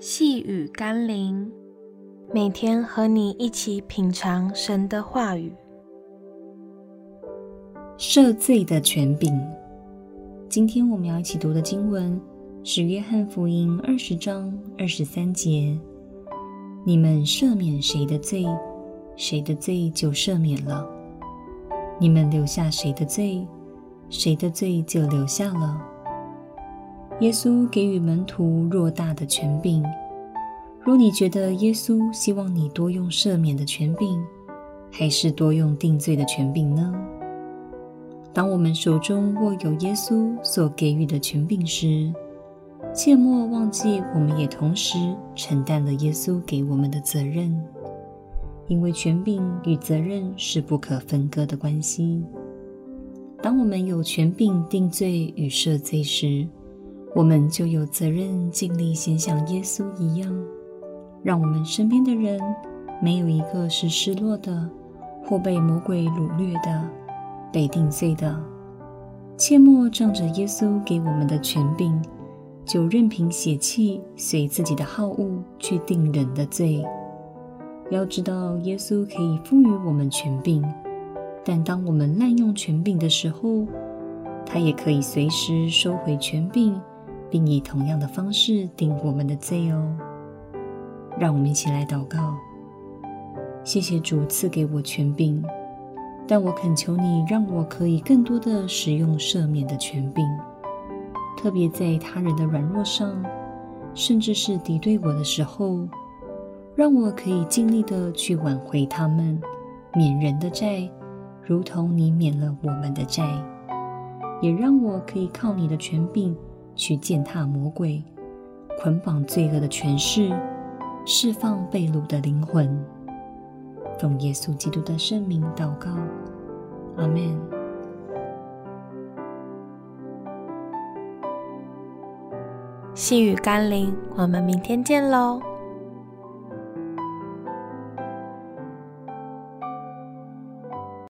细雨甘霖，每天和你一起品尝神的话语。赦罪的权柄。今天我们要一起读的经文是《约翰福音》二十章二十三节：“你们赦免谁的罪，谁的罪就赦免了；你们留下谁的罪，谁的罪就留下了。”耶稣给予门徒偌大的权柄。若你觉得耶稣希望你多用赦免的权柄，还是多用定罪的权柄呢？当我们手中握有耶稣所给予的权柄时，切莫忘记，我们也同时承担了耶稣给我们的责任，因为权柄与责任是不可分割的关系。当我们有权柄定罪与赦罪时，我们就有责任尽力先像耶稣一样，让我们身边的人没有一个是失落的，或被魔鬼掳掠的、被定罪的。切莫仗着耶稣给我们的权柄，就任凭血气随自己的好恶去定人的罪。要知道，耶稣可以赋予我们权柄，但当我们滥用权柄的时候，他也可以随时收回权柄。并以同样的方式定我们的罪哦。让我们一起来祷告。谢谢主赐给我权柄，但我恳求你，让我可以更多的使用赦免的权柄，特别在他人的软弱上，甚至是敌对我的时候，让我可以尽力的去挽回他们，免人的债，如同你免了我们的债，也让我可以靠你的权柄。去践踏魔鬼，捆绑罪恶的权势，释放被掳的灵魂。奉耶稣基督的圣名祷告，阿门。细雨甘霖，我们明天见喽。